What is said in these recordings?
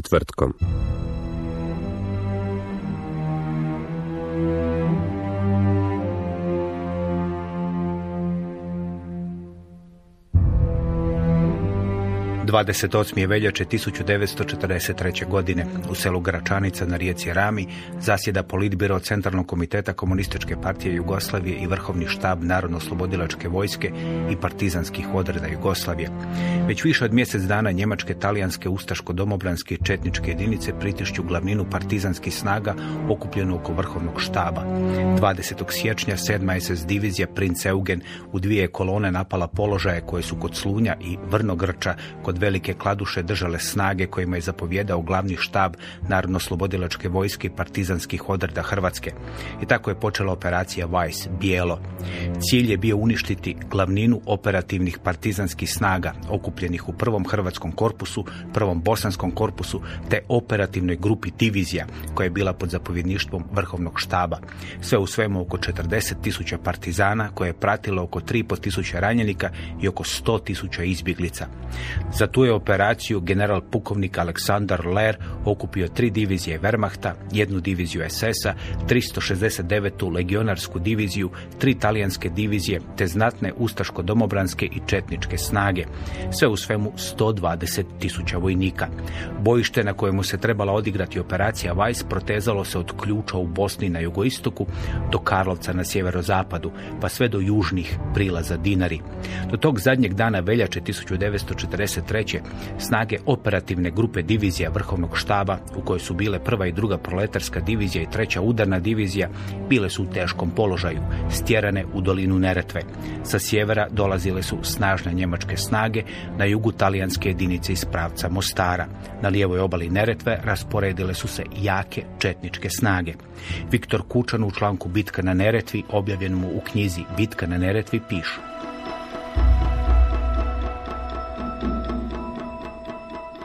Četvrtkom. Dvadeset osam veljače 1943. godine u selu Gračanica na rijeci Rami zasjeda politbiro Centralnog komiteta Komunističke partije Jugoslavije i Vrhovni štab Narodno-slobodilačke vojske i partizanskih odreda Jugoslavije. Već više od mjesec dana njemačke, talijanske, ustaško-domobranske i četničke jedinice pritišću glavninu partizanskih snaga okupljenu oko Vrhovnog štaba. 20. siječnja 7. SS divizija Prince Eugen u dvije kolone napala položaje koje su kod Slunja i Vrnogrča kod Velike Kladuše držale snage kojima je zapovjedao glavni štab Narodno-slobodilačke vojske i partizanskih odreda Hrvatske. I tako je počela operacija Weiss, bijelo. Cilj je bio uništiti glavninu operativnih partizanskih snaga okupljenih u prvom hrvatskom korpusu, prvom bosanskom korpusu te operativnoj grupi divizija koja je bila pod zapovjedništvom vrhovnog štaba. Sve u svemu oko 40 tisuća partizana koje je pratilo oko 3,5 tisuća ranjenika i oko 100 tisuća izbjeglica. Za tu je operaciju general pukovnik Aleksandar Ler okupio tri divizije Wehrmachta, jednu diviziju SS-a, 369. legionarsku diviziju, tri talijanske divizije te znatne ustaško-domobranske i četničke snage. Sve u svemu 120 tisuća vojnika. Bojište na kojemu se trebala odigrati operacija Weiss protezalo se od ključa u Bosni na jugoistoku do Karlovca na sjeverozapadu, pa sve do južnih prilaza Dinari. Do tog zadnjeg dana veljače 1943. snage operativne grupe divizija Vrhovnog štaba, u kojoj su bile prva i druga proletarska divizija i treća udarna divizija, bile su u teškom položaju, stjerane u dolinu Neretve. Sa sjevera dolazile su snažne njemačke snage, na jugu talijanske jedinice iz pravca Mostara. Na lijevoj obali Neretve rasporedile su se jake četničke snage. Viktor Kučan u članku Bitka na Neretvi, objavljenom u knjizi Bitka na Neretvi, pišu.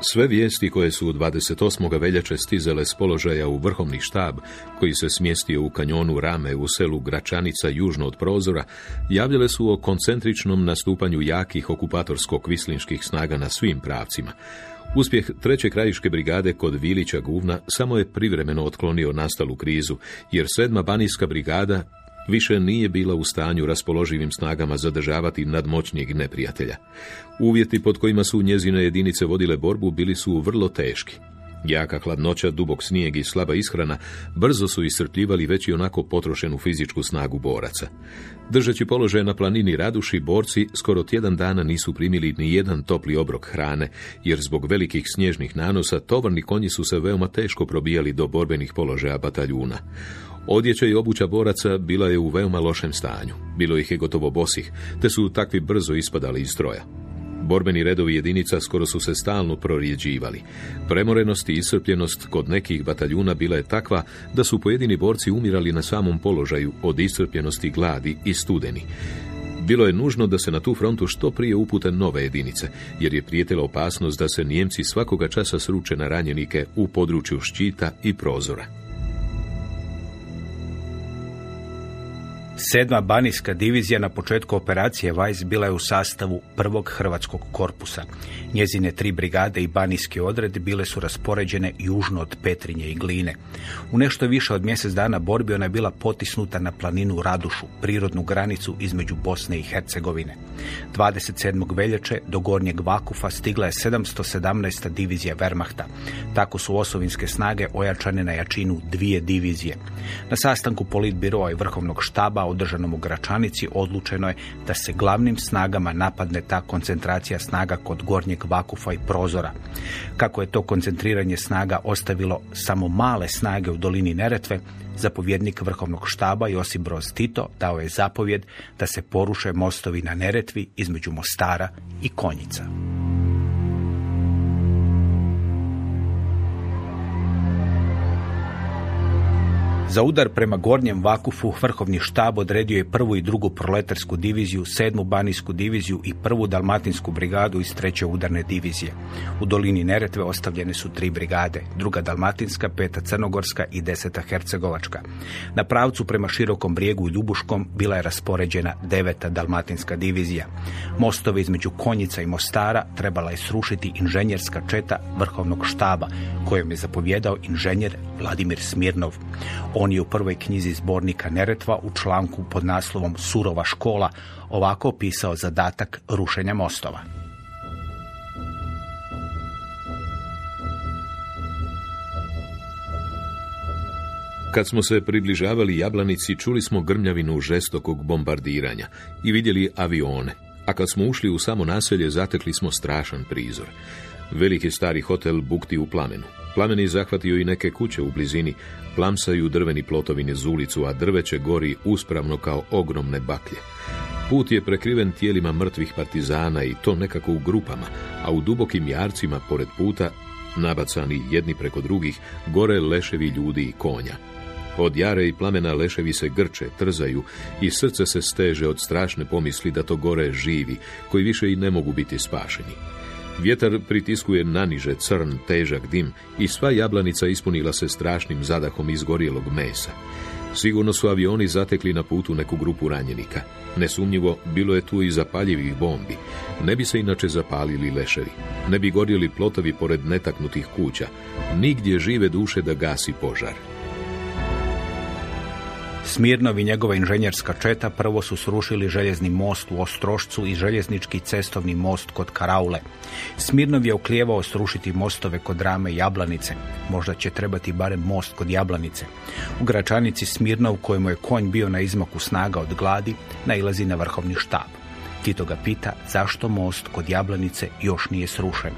Sve vijesti koje su 28. veljače stizale s položaja u vrhovni štab, koji se smjestio u kanjonu Rame u selu Gračanica južno od prozora, javljale su o koncentričnom nastupanju jakih okupatorsko-kvislinških snaga na svim pravcima. Uspjeh treće krajiške brigade kod Vilića Guvna samo je privremeno otklonio nastalu krizu, jer sedma banijska brigada više nije bila u stanju raspoloživim snagama zadržavati nadmoćnijeg neprijatelja. Uvjeti pod kojima su njezine jedinice vodile borbu bili su vrlo teški. Jaka hladnoća, dubok snijeg i slaba ishrana brzo su iscrpljivali već i onako potrošenu fizičku snagu boraca. Držeći položaj na planini Raduši, borci skoro tjedan dana nisu primili ni jedan topli obrok hrane, jer zbog velikih snježnih nanosa tovarni konji su se veoma teško probijali do borbenih položaja bataljuna. Odjeća i obuća boraca bila je u veoma lošem stanju. Bilo ih je gotovo bosih, te su takvi brzo ispadali iz stroja. Borbeni redovi jedinica skoro su se stalno prorijeđivali. Premorenost i iscrpljenost kod nekih bataljuna bila je takva da su pojedini borci umirali na samom položaju od iscrpljenosti, gladi i studeni. Bilo je nužno da se na tu frontu što prije upute nove jedinice, jer je prijetila opasnost da se Nijemci svakoga časa sruče na ranjenike u području ščita i prozora. Sedma banijska divizija na početku operacije Vajs bila je u sastavu prvog hrvatskog korpusa. Njezine tri brigade i banijski odred bile su raspoređene južno od Petrinje i Gline. U nešto više od mjesec dana borbi ona je bila potisnuta na planinu Radušu, prirodnu granicu između Bosne i Hercegovine. 27. veljače do Gornjeg Vakufa stigla je 717. divizija Wehrmachta. Tako su osovinske snage ojačane na jačinu dvije divizije. Na sastanku politbiroa i vrhovnog štaba održanom u Gračanici odlučeno je da se glavnim snagama napadne ta koncentracija snaga kod Gornjeg Vakufa i Prozora. Kako je to koncentriranje snaga ostavilo samo male snage u dolini Neretve, zapovjednik vrhovnog štaba Josip Broz Tito dao je zapovjed da se poruše mostovi na Neretvi između Mostara i Konjica. Za udar prema Gornjem Vakufu vrhovni štab odredio je prvu i drugu proletarsku diviziju, sedmu banijsku diviziju i prvu dalmatinsku brigadu iz treće udarne divizije. U dolini Neretve ostavljene su tri brigade, druga dalmatinska, peta crnogorska i deseta hercegovačka. Na pravcu prema širokom brijegu i Ljubuškom bila je raspoređena deveta dalmatinska divizija. Mostove između Konjica i Mostara trebala je srušiti inženjerska četa vrhovnog štaba, kojom je zapovjedao inženjer Vladimir Smirnov. On je u prvoj knjizi zbornika Neretva u članku pod naslovom Surova škola ovako opisao zadatak rušenja mostova. Kad smo se približavali Jablanici, čuli smo grmljavinu žestokog bombardiranja i vidjeli avione, a kad smo ušli u samo naselje, zatekli smo strašan prizor. Veliki stari hotel bukti u plamenu. Plameni zahvatio i neke kuće u blizini, plamsaju drveni plotovi niz ulicu, a drveće gori uspravno kao ogromne baklje. Put je prekriven tijelima mrtvih partizana i to nekako u grupama, a u dubokim jarcima pored puta, nabacani jedni preko drugih, gore leševi ljudi i konja. Od jare i plamena leševi se grče, trzaju i srce se steže od strašne pomisli da to gore živi, koji više i ne mogu biti spašeni. Vjetar pritiskuje naniže crn, težak dim i sva jablanica ispunila se strašnim zadahom izgorjelog mesa. Sigurno su avioni zatekli na putu neku grupu ranjenika. Nesumnjivo, bilo je tu i zapaljivih bombi. Ne bi se inače zapalili leševi. Ne bi gorjeli plotovi pored netaknutih kuća. Nigdje žive duše da gasi požar. Smirnov i njegova inženjerska četa prvo su srušili željezni most u Ostrošcu i željeznički cestovni most kod Karaule. Smirnov je oklijevao srušiti mostove kod Rame i Jablanice. Možda će trebati barem most kod Jablanice. U Gračanici Smirnov, kojemu je konj bio na izmaku snaga od gladi, nailazi na vrhovni štab. Tito ga pita zašto most kod Jablanice još nije srušen.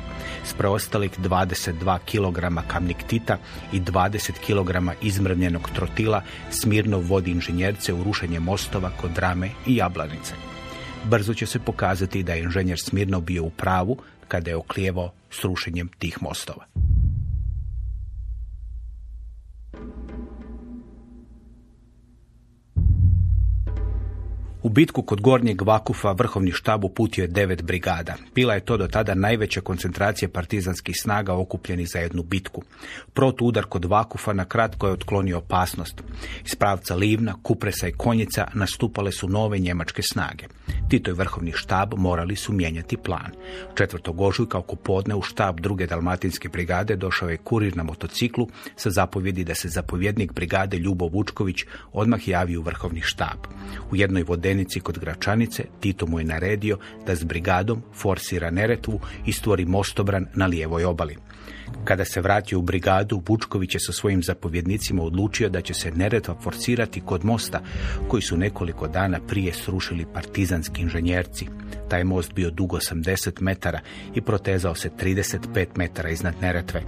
S preostalih 22 kg kamniktita i 20 kg izmrnjenog trotila Smirnov vodi inženjerce u rušenje mostova kod Drame i Jablanice. Brzo će se pokazati da je inženjer Smirnov bio u pravu kada je oklijevao s rušenjem tih mostova. U bitku kod Gornjeg Vakufa vrhovni štab uputio je devet brigada. Bila je to do tada najveća koncentracija partizanskih snaga okupljenih za jednu bitku. udar kod Vakufa na kratko je otklonio opasnost. Iz pravca Livna, Kupresa i Konjica nastupale su nove njemačke snage. Tito i vrhovni štab morali su mijenjati plan. Četvrtog ožujka oko podne u štab druge dalmatinske brigade došao je kurir na motociklu sa zapovjedi da se zapovjednik brigade Ljubo Vučković odmah javi u vrhovni štab. U jednoj vodenici kod Gračanice Tito mu je naredio da s brigadom forsira Neretvu i stvori mostobran na lijevoj obali. Kada se vratio u brigadu, Vučković je sa svojim zapovjednicima odlučio da će se Neretva forsirati kod mosta, koji su nekoliko dana prije srušili partizanski inženjerci. Taj most bio dug 80 metara i protezao se 35 metara iznad Neretve.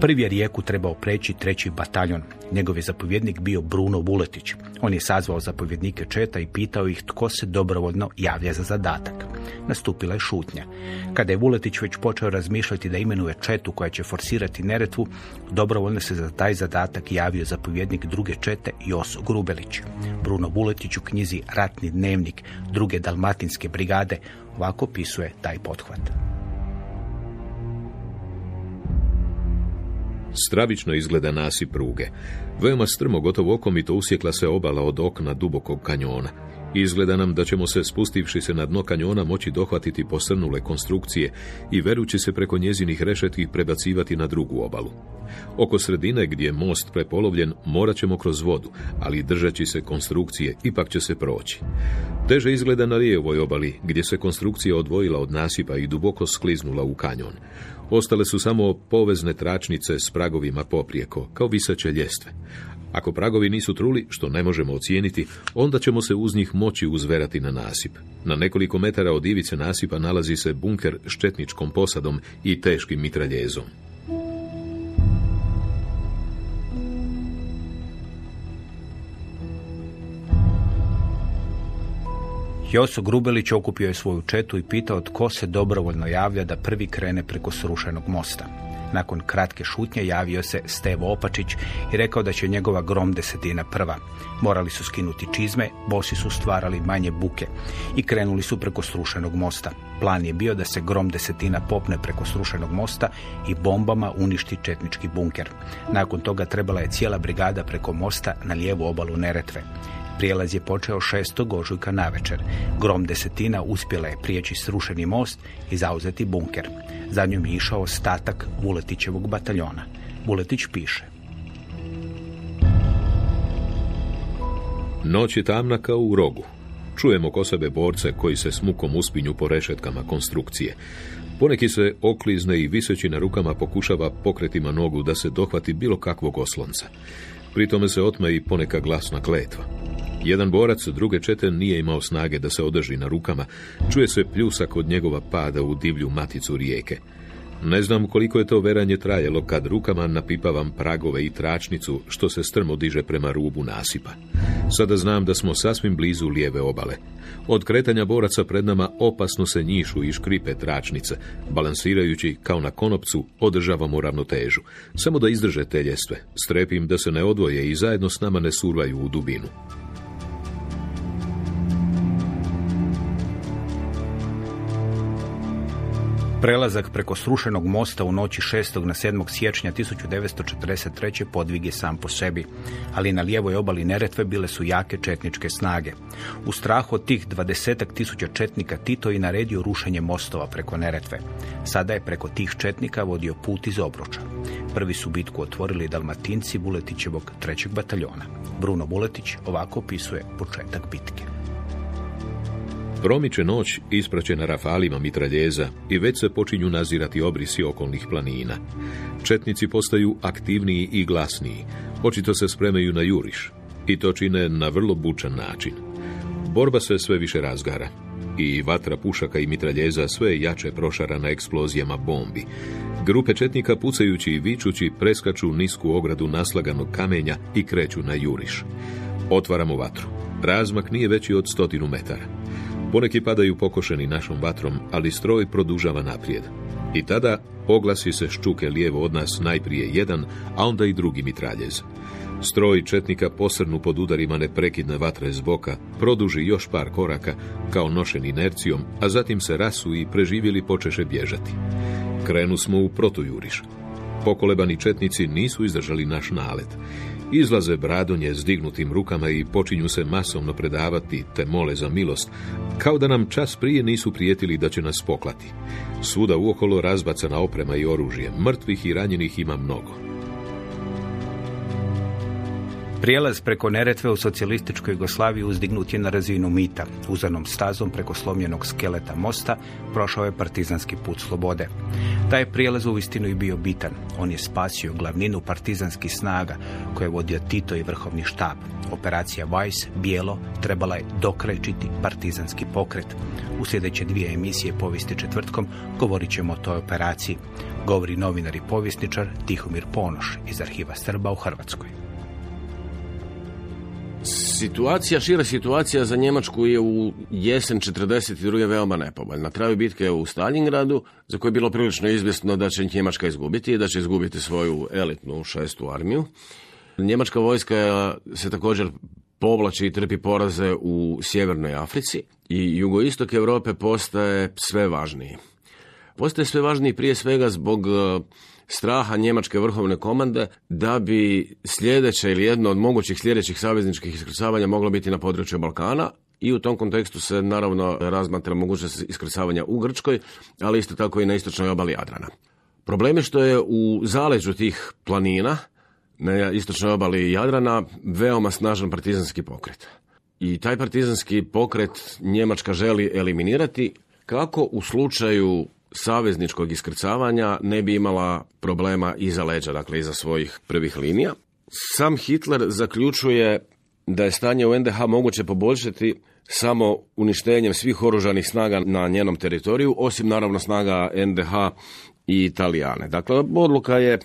Prvi je rijeku trebao preći treći bataljon. Njegov je zapovjednik bio Bruno Vuletić. On je sazvao zapovjednike Četa i pitao ih tko se dobrovoljno javlja za zadatak. Nastupila je šutnja. Kada je Vuletić već počeo razmišljati da imenuje Četu koja će forsirati Neretvu, dobrovoljno se za taj zadatak javio zapovjednik druge Čete Joso Grubelić. Bruno Vuletić u knjizi Ratni dnevnik druge dalmatinske brigade ovako pisuje taj pothvat. Stravično izgleda nasip pruge. Veoma strmo, gotovo okomito usjekla se obala od okna dubokog kanjona. Izgleda nam da ćemo se, spustivši se na dno kanjona, moći dohvatiti posrnule konstrukcije i verući se preko njezinih rešetki prebacivati na drugu obalu. Oko sredine gdje je most prepolovljen morat ćemo kroz vodu, ali držeći se konstrukcije ipak će se proći. Teže izgleda na lijevoj obali, gdje se konstrukcija odvojila od nasipa i duboko skliznula u kanjon. Ostale su samo povezne tračnice s pragovima poprijeko, kao viseće ljestve. Ako pragovi nisu truli, što ne možemo ocijeniti, onda ćemo se uz njih moći uzverati na nasip. Na nekoliko metara od ivice nasipa nalazi se bunker s četničkom posadom i teškim mitraljezom. Joso Grubelić okupio je svoju četu i pitao tko se dobrovoljno javlja da prvi krene preko srušenog mosta. Nakon kratke šutnje javio se Stevo Opačić i rekao da će njegova grom desetina prva. Morali su skinuti čizme, bosi su stvarali manje buke i krenuli su preko srušenog mosta. Plan je bio da se grom desetina popne preko srušenog mosta i bombama uništi četnički bunker. Nakon toga trebala je cijela brigada preko mosta na lijevu obalu Neretve. Prijelaz je počeo 6. ožujka navečer. Grom desetina uspjela je prijeći srušeni most i zauzeti bunker. Za njom je išao ostatak Vuletićevog bataljona. Vuletić piše. Noć je tamna kao u rogu. Čujemo ko sebe borce koji se s mukom uspinju po rešetkama konstrukcije. Poneki se oklizne i viseći na rukama pokušava pokretima nogu da se dohvati bilo kakvog oslonca. Pri tome se otme i poneka glasna kletva. Jedan borac druge čete nije imao snage da se održi na rukama, čuje se pljusak od njegova pada u divlju maticu rijeke. Ne znam koliko je to veranje trajalo kad rukama napipavam pragove i tračnicu što se strmo diže prema rubu nasipa. Sada znam da smo sasvim blizu lijeve obale. Od kretanja boraca pred nama opasno se njišu i škripe tračnice, balansirajući kao na konopcu održavamo ravnotežu. Samo da izdrže te ljestve, strepim da se ne odvoje i zajedno s nama ne survaju u dubinu. Prelazak preko srušenog mosta u noći 6. na 7. siječnja 1943. podvig je sam po sebi, ali na lijevoj obali Neretve bile su jake četničke snage. U strahu od tih dvadesetak tisuća četnika Tito i naredio rušenje mostova preko Neretve. Sada je preko tih četnika vodio put iz Obruča. Prvi su bitku otvorili dalmatinci Buletićevog trećeg bataljona. Bruno Buletić ovako opisuje početak bitke. Promiče noć ispraćena rafalima mitraljeza i već se počinju nazirati obrisi okolnih planina. Četnici postaju aktivniji i glasniji, očito se spremaju na juriš i to čine na vrlo bučan način. Borba se sve više razgara i vatra pušaka i mitraljeza sve jače prošara na eksplozijama bombi. Grupe četnika pucajući i vičući preskaču nisku ogradu naslaganog kamenja i kreću na juriš. Otvaramo vatru. Razmak nije veći od stotinu metara. Poneki padaju pokošeni našom vatrom, ali stroj produžava naprijed. I tada oglasi se ščuke lijevo od nas najprije jedan, a onda i drugi mitraljez. Stroj četnika posrnu pod udarima neprekidne vatre z boka, produži još par koraka, kao nošen inercijom, a zatim se rasu i preživjeli počeše bježati. Krenu smo u protujuriš. Pokolebani četnici nisu izdržali naš nalet. Izlaze bradonje s dignutim rukama i počinju se masovno predavati te mole za milost, kao da nam čas prije nisu prijetili da će nas poklati. Svuda uokolo razbacana oprema i oružje, mrtvih i ranjenih ima mnogo. Prijelaz preko Neretve u socijalističkoj Jugoslaviji uzdignut je na razinu mita. Uzanom stazom preko slomljenog skeleta mosta prošao je partizanski put slobode. Taj prijelaz u istinu i bio bitan. On je spasio glavninu partizanskih snaga koje je vodio Tito i vrhovni štab. Operacija Weiss, bijelo, trebala je dokrećiti partizanski pokret. U sljedeće dvije emisije povijesti četvrtkom govorit ćemo o toj operaciji. Govori novinar i povjesničar Tihomir Ponoš iz arhiva Srba u Hrvatskoj. Situacija, šira situacija za Njemačku je u jesen 42. veoma nepovoljna. Na kraju bitke u Stalingradu, za koje je bilo prilično izvjesno da će Njemačka izgubiti i da će izgubiti svoju elitnu šestu armiju. Njemačka vojska se također povlači i trpi poraze u Sjevernoj Africi i jugoistok Europe postaje sve važniji. Postaje sve važniji prije svega zbog straha njemačke vrhovne komande da bi sljedeće ili jedno od mogućih sljedećih savezničkih iskrcavanja moglo biti na području Balkana, i u tom kontekstu se naravno razmatra mogućnost iskrcavanja u Grčkoj, ali isto tako i na istočnoj obali Jadrana. Problem je što je u zaleđu tih planina, na istočnoj obali Jadrana, veoma snažan partizanski pokret. I taj partizanski pokret Njemačka želi eliminirati kako u slučaju savezničkog iskrcavanja ne bi imala problema iza leđa, dakle iza svojih prvih linija. Sam Hitler zaključuje da je stanje u NDH moguće poboljšati samo uništenjem svih oružanih snaga na njenom teritoriju, osim naravno snaga NDH i Italijane. Dakle, odluka je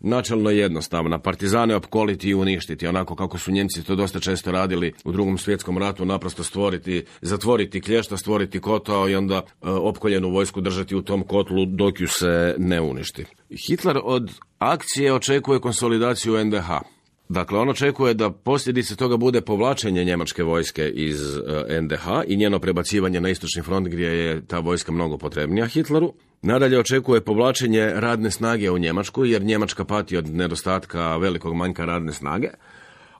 načelno jednostavna. Partizane opkoliti i uništiti, onako kako su Njemci to dosta često radili u drugom svjetskom ratu, naprosto stvoriti, zatvoriti klješta, stvoriti kotao i onda e, opkoljenu vojsku držati u tom kotlu dok ju se ne uništi. Hitler od akcije očekuje konsolidaciju NDH. Dakle, on očekuje da posljedice toga bude povlačenje njemačke vojske iz NDH i njeno prebacivanje na istočni front gdje je ta vojska mnogo potrebnija Hitleru. Nadalje očekuje povlačenje radne snage u Njemačku jer Njemačka pati od nedostatka velikog manjka radne snage,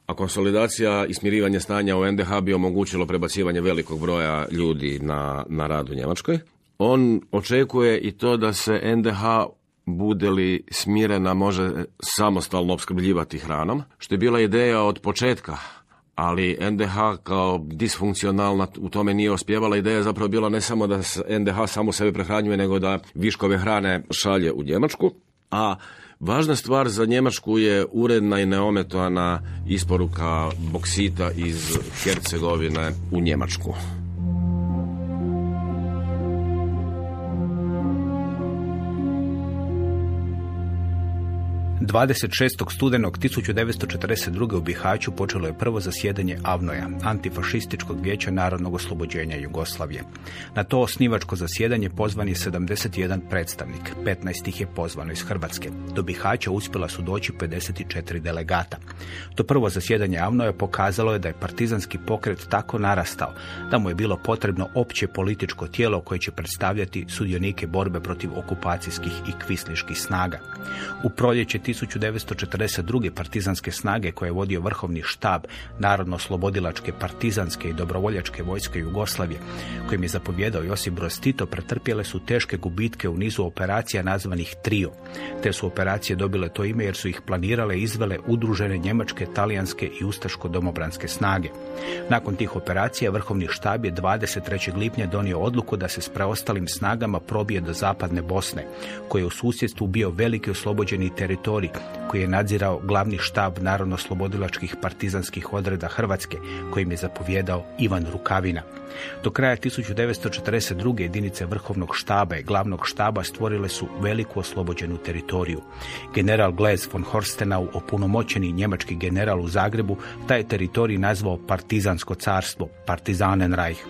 a konsolidacija i smirivanje stanja u NDH bi omogućilo prebacivanje velikog broja ljudi na, na rad u Njemačkoj. On očekuje i to da se NDH bude li smirena može samostalno opskrbljivati hranom, što je bila ideja od početka, ali NDH kao disfunkcionalna u tome nije ospjevala. Ideja je zapravo bila ne samo da NDH samo sebe prehranjuje, nego da viškove hrane šalje u Njemačku, a Važna stvar za Njemačku je uredna i neometovana isporuka boksita iz Hercegovine u Njemačku. 26. studenog 1942. u Bihaću počelo je prvo zasjedanje Avnoja, antifašističkog vijeća narodnog oslobođenja Jugoslavije. Na to osnivačko zasjedanje pozvan je 71 predstavnik, 15 ih je pozvano iz Hrvatske. Do Bihaća uspjela su doći 54 delegata. To prvo zasjedanje Avnoja pokazalo je da je partizanski pokret tako narastao da mu je bilo potrebno opće političko tijelo koje će predstavljati sudionike borbe protiv okupacijskih i kvisliških snaga. U proljeće 1942. partizanske snage koje je vodio vrhovni štab Narodno-slobodilačke partizanske i dobrovoljačke vojske Jugoslavije, kojim je zapovjedao Josip Broz Tito, pretrpjele su teške gubitke u nizu operacija nazvanih Trio. Te su operacije dobile to ime jer su ih planirale i izvele udružene njemačke, talijanske i ustaško-domobranske snage. Nakon tih operacija vrhovni štab je 23. lipnja donio odluku da se s preostalim snagama probije do zapadne Bosne, koji je u susjedstvu bio veliki oslobođeni teritorij koji je nadzirao glavni štab narodno-slobodilačkih partizanskih odreda Hrvatske, kojim je zapovjedao Ivan Rukavina. Do kraja 1942. jedinice vrhovnog štaba i glavnog štaba stvorile su veliku oslobođenu teritoriju. General Glez von Horstenau, opunomoćeni njemački general u Zagrebu, taj teritorij nazvao Partizansko carstvo, Partizanenreich.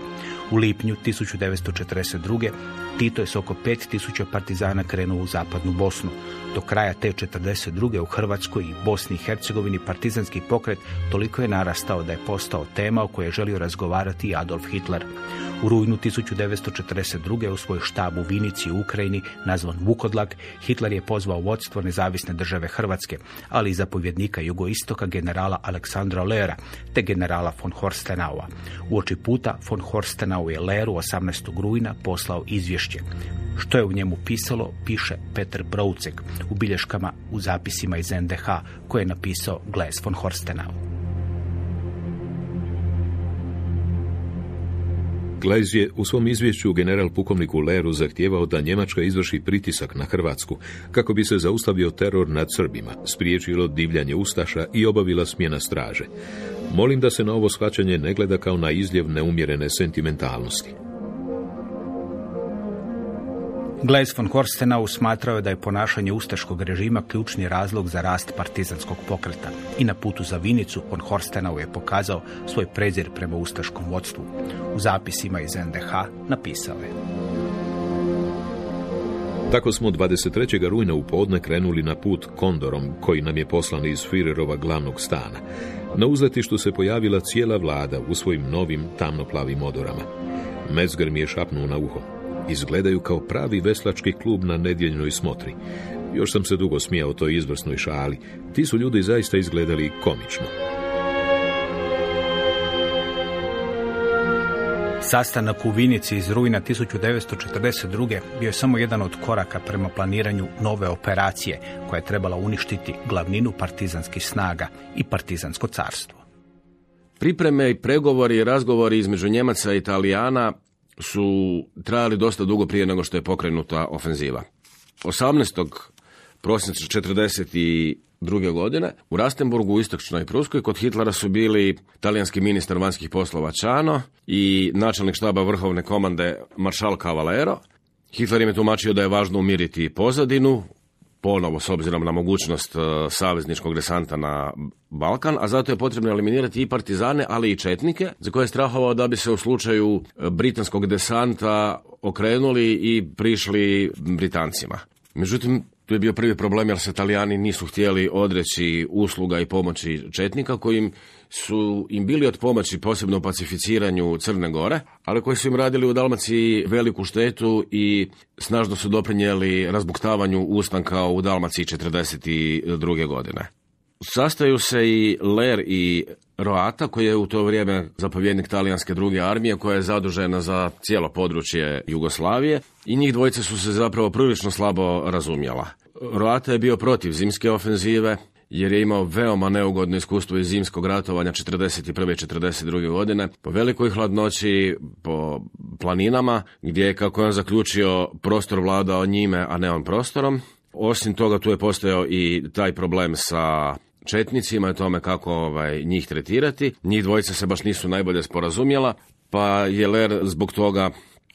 U lipnju 1942. Tito je s oko 5000 partizana krenuo u zapadnu Bosnu. Do kraja te 42. u Hrvatskoj i Bosni i Hercegovini partizanski pokret toliko je narastao da je postao tema o kojoj je želio razgovarati Adolf Hitler. U rujnu 1942. u svoj štab u Vinici u Ukrajini, nazvan Vukodlak, Hitler je pozvao vodstvo nezavisne države Hrvatske, ali i zapovjednika jugoistoka generala Aleksandra Lera te generala von Horstenaua. U oči puta von Horstenau je Leru 18. rujna poslao izvješće. Što je u njemu pisalo, piše Peter Broucek u bilješkama u zapisima iz NDH koje je napisao Gles von Horstenau. Glejz je u svom izvješću general pukovniku Leru zahtijevao da Njemačka izvrši pritisak na Hrvatsku kako bi se zaustavio teror nad Srbima, spriječilo divljanje Ustaša i obavila smjena straže. Molim da se na ovo shvaćanje ne gleda kao na izljev neumjerene sentimentalnosti. Gleis von Horstenau smatrao je da je ponašanje ustaškog režima ključni razlog za rast partizanskog pokreta i na putu za Vinicu von Horstenau je pokazao svoj prezir prema ustaškom vodstvu. U zapisima iz NDH napisao je tako smo 23. rujna u podne krenuli na put Kondorom, koji nam je poslan iz Führerova glavnog stana. Na uzletištu se pojavila cijela vlada u svojim novim tamnoplavim odorama. Metzger mi je šapnuo na uho izgledaju kao pravi veslački klub na nedjeljnoj smotri. Još sam se dugo smijao toj izvrsnoj šali. Ti su ljudi zaista izgledali komično. Sastanak u Vinici iz rujna 1942. bio je samo jedan od koraka prema planiranju nove operacije koja je trebala uništiti glavninu partizanskih snaga i partizansko carstvo. Pripreme i pregovori i razgovori između Njemaca i Italijana su trajali dosta dugo prije nego što je pokrenuta ofenziva. 18. prosinca 1942. godine u Rastenburgu u istočnoj Pruskoj kod Hitlera su bili talijanski ministar vanjskih poslova Čano i načelnik štaba vrhovne komande maršal Cavalero. Hitler im je tumačio da je važno umiriti pozadinu, ponovo s obzirom na mogućnost e, savezničkog desanta na Balkan, a zato je potrebno eliminirati i partizane, ali i četnike, za koje je strahovao da bi se u slučaju e, britanskog desanta okrenuli i prišli Britancima. Međutim, tu je bio prvi problem jer se Italijani nisu htjeli odreći usluga i pomoći četnika kojim su im bili od pomoći posebno u pacificiranju Crne Gore, ali koji su im radili u Dalmaciji veliku štetu i snažno su doprinijeli razbuktavanju ustanka u Dalmaciji 1942. godine. Sastaju se i Ler i Roata, koji je u to vrijeme zapovjednik talijanske druge armije, koja je zadužena za cijelo područje Jugoslavije i njih dvojice su se zapravo prilično slabo razumjela. Roata je bio protiv zimske ofenzive, jer je imao veoma neugodno iskustvo iz zimskog ratovanja 41. i 42. godine, po velikoj hladnoći, po planinama, gdje je, kako je on zaključio, prostor vladao njime, a ne on prostorom. Osim toga, tu je postojao i taj problem sa četnicima i tome kako ovaj, njih tretirati. Njih dvojica se baš nisu najbolje sporazumjela, pa je Ler zbog toga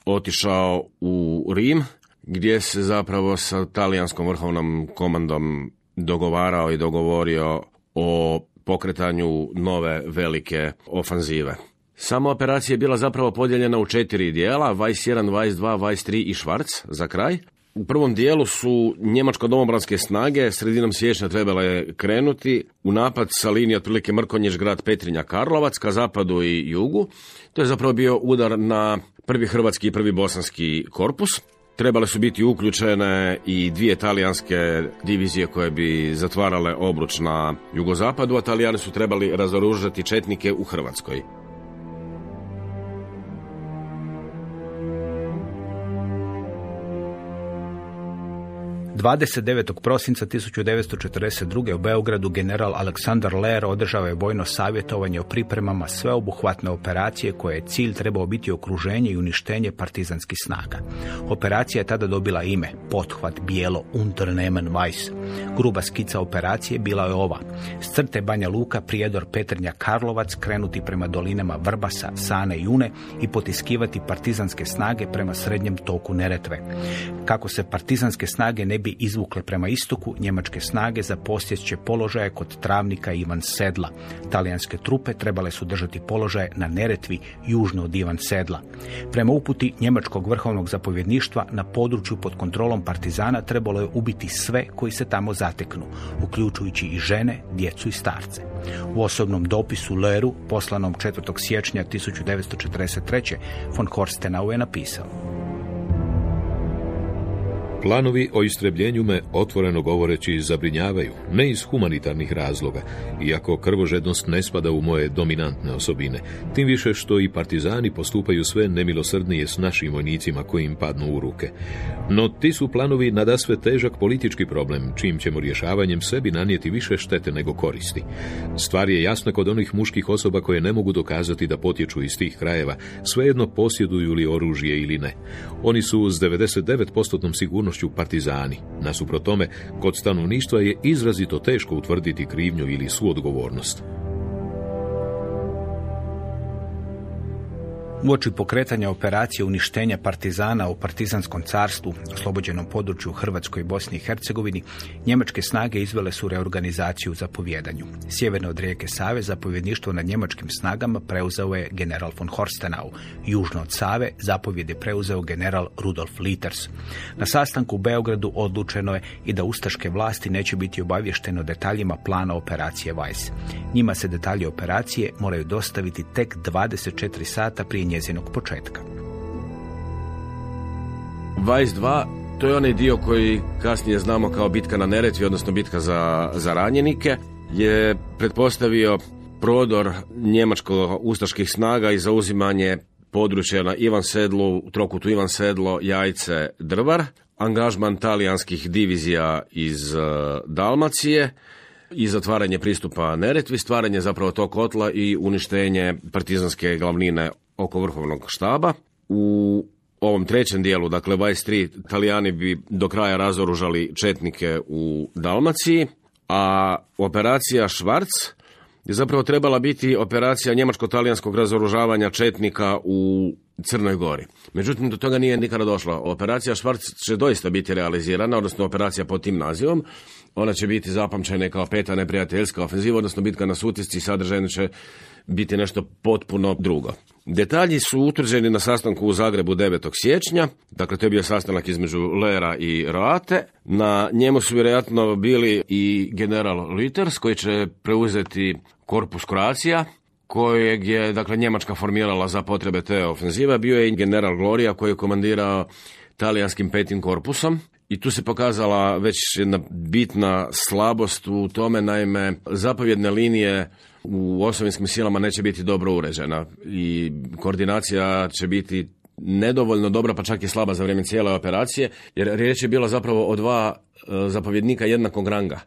otišao u Rim, gdje se zapravo sa talijanskom vrhovnom komandom dogovarao i dogovorio o pokretanju nove velike ofanzive. Sama operacija je bila zapravo podijeljena u četiri dijela, Vajs 1, Vajs 2, Vajs 3 i Švarc za kraj. U prvom dijelu su njemačko domobranske snage sredinom siječnja trebale krenuti u napad sa linije otprilike Mrkonjiš, grad Petrinja, Karlovac, ka zapadu i jugu. To je zapravo bio udar na prvi hrvatski i prvi bosanski korpus. Trebale su biti uključene i dvije talijanske divizije koje bi zatvarale obruč na jugozapadu, a talijani su trebali razoružati četnike u Hrvatskoj. 29. prosinca 1942. u Beogradu general Aleksandar Ler održao je vojno savjetovanje o pripremama sveobuhvatne operacije koje je cilj trebao biti okruženje i uništenje partizanskih snaga. Operacija je tada dobila ime Pothvat bijelo Unternehmen Weiss. Gruba skica operacije bila je ova. S crte Banja Luka, Prijedor, Petrnja, Karlovac krenuti prema dolinama Vrbasa, Sane i Une i potiskivati partizanske snage prema srednjem toku Neretve. Kako se partizanske snage ne bi izvukle prema istoku, njemačke snage za posjeće položaje kod Travnika Ivan Sedla. Talijanske trupe trebale su držati položaje na Neretvi južno od Ivan Sedla. Prema uputi njemačkog vrhovnog zapovjedništva na području pod kontrolom partizana trebalo je ubiti sve koji se tamo zateknu, uključujući i žene, djecu i starce. U osobnom dopisu Leru, poslanom 4. siječnja 1943. von Horstenau je napisao Planovi o istrebljenju me, otvoreno govoreći, zabrinjavaju, ne iz humanitarnih razloga, iako krvožednost ne spada u moje dominantne osobine, tim više što i partizani postupaju sve nemilosrdnije s našim vojnicima koji im padnu u ruke. No ti su planovi nadasve težak politički problem, čim ćemo rješavanjem sebi nanijeti više štete nego koristi. Stvar je jasna kod onih muških osoba koje ne mogu dokazati da potječu iz tih krajeva, svejedno posjeduju li oružje ili ne. Oni su s 99% sigurnošću partizani. Nasuprot tome, kod stanovništva je izrazito teško utvrditi krivnju ili suodgovornost. Uoči pokretanja operacije uništenja partizana u partizanskom carstvu, oslobođenom području Hrvatskoj i Bosni i Hercegovini, njemačke snage izvele su reorganizaciju za povjedanju. Sjeverno od rijeke Save zapovjedništvo nad njemačkim snagama preuzeo je general von Horstenau. Južno od Save zapovjed je preuzeo general Rudolf Liters. Na sastanku u Beogradu odlučeno je i da ustaške vlasti neće biti obavještene o detaljima plana operacije Weiss. Njima se detalji operacije moraju dostaviti tek 24 sata prije njezinog početka. Vajs 2 To je onaj dio koji kasnije znamo kao bitka na Neretvi, odnosno bitka za, za ranjenike, je pretpostavio prodor njemačko-ustaških snaga i zauzimanje područja na Ivan Sedlu, trokutu Ivan Sedlo, Jajce, Drvar, angažman talijanskih divizija iz e, Dalmacije i zatvaranje pristupa Neretvi, stvaranje zapravo tog kotla i uništenje partizanske glavnine oko vrhovnog štaba. U ovom trećem dijelu, dakle 23, Talijani bi do kraja razoružali četnike u Dalmaciji, a operacija Švarc je zapravo trebala biti operacija njemačko-talijanskog razoružavanja četnika u Crnoj Gori. Međutim, do toga nije nikada došlo. Operacija Švarc će doista biti realizirana, odnosno operacija pod tim nazivom. Ona će biti zapamćena kao peta neprijateljska ofenziva, odnosno bitka na sutisci sadržajno će biti nešto potpuno drugo. Detalji su utvrđeni na sastanku u Zagrebu 9. siječnja, dakle to je bio sastanak između Lera i Roate. Na njemu su vjerojatno bili i general Litters koji će preuzeti korpus Kroacija, kojeg je dakle Njemačka formirala za potrebe te ofenzive. Bio je i general Gloria koji je komandirao talijanskim petim korpusom. I tu se pokazala već jedna bitna slabost u tome, naime, zapovjedne linije u osovinskim silama neće biti dobro uređena i koordinacija će biti nedovoljno dobra, pa čak i slaba za vrijeme cijele operacije, jer riječ je bila zapravo o dva e, zapovjednika jednakog ranga.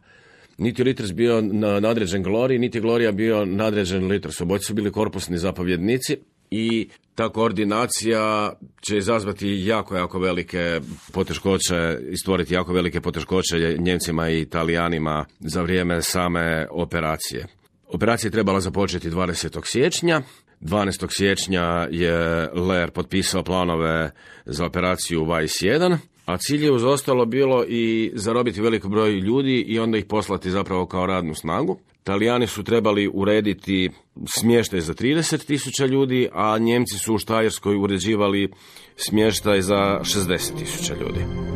Niti Litters bio nadređen Glori, niti Gloria bio nadređen Litters. Oboje su bili korpusni zapovjednici i ta koordinacija će izazvati jako, jako velike poteškoće i stvoriti jako velike poteškoće Njemcima i Italijanima za vrijeme same operacije. Operacija je trebala započeti 20. siječnja. 12. siječnja je Ler potpisao planove za operaciju Vajs 1, a cilj je uz ostalo bilo i zarobiti velik broj ljudi i onda ih poslati zapravo kao radnu snagu. Talijani su trebali urediti smještaj za 30 tisuća ljudi, a Njemci su u Štajerskoj uređivali smještaj za 60 tisuća ljudi.